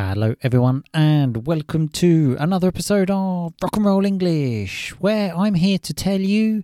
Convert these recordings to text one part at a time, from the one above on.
Hello, everyone, and welcome to another episode of Rock and Roll English, where I'm here to tell you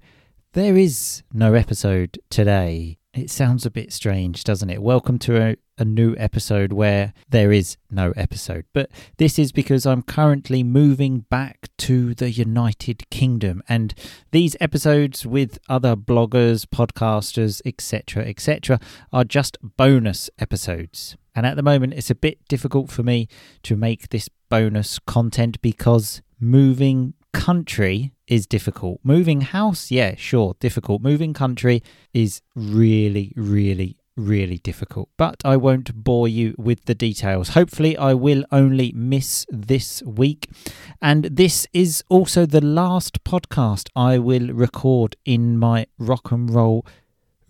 there is no episode today. It sounds a bit strange, doesn't it? Welcome to a, a, new episode where there is no episode. But this is because I'm currently moving back to the United Kingdom, and these episodes with other bloggers, podcasters, etc., etc., are just bonus episodes. And at the moment, it's a bit difficult for me to make this bonus content because moving country is difficult. Moving house, yeah, sure, difficult. Moving country is really, really, really difficult. But I won't bore you with the details. Hopefully, I will only miss this week. And this is also the last podcast I will record in my rock and roll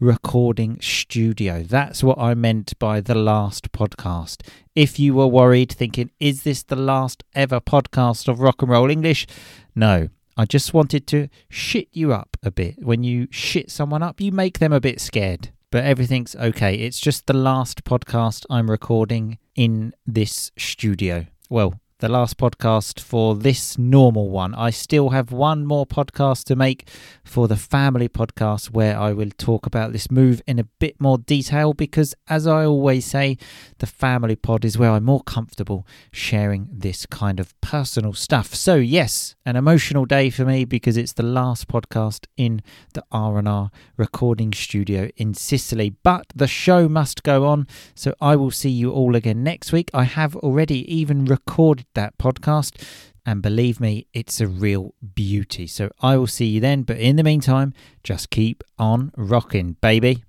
recording studio. That's what I meant by the last podcast. If you were worried, thinking, is this the last ever podcast of Rock and Roll English? No. I just wanted to shit you up a bit. When you shit someone up, you make them a bit scared. But everything's okay. It's just the last podcast I'm recording in this studio. Well, the last podcast for this normal one. I still have one more podcast to make for the family podcast where I will talk about this move in a bit more detail because, as I always say, the family pod is where I'm more comfortable sharing this kind of personal stuff. So, yes, an emotional day for me because it's the last podcast in the R&R recording studio in Sicily, but the show must go on. So, I will see you all again next week. I have already even recorded that podcast. And believe me, it's a real beauty. So I will see you then. But in the meantime, just keep on rocking, baby.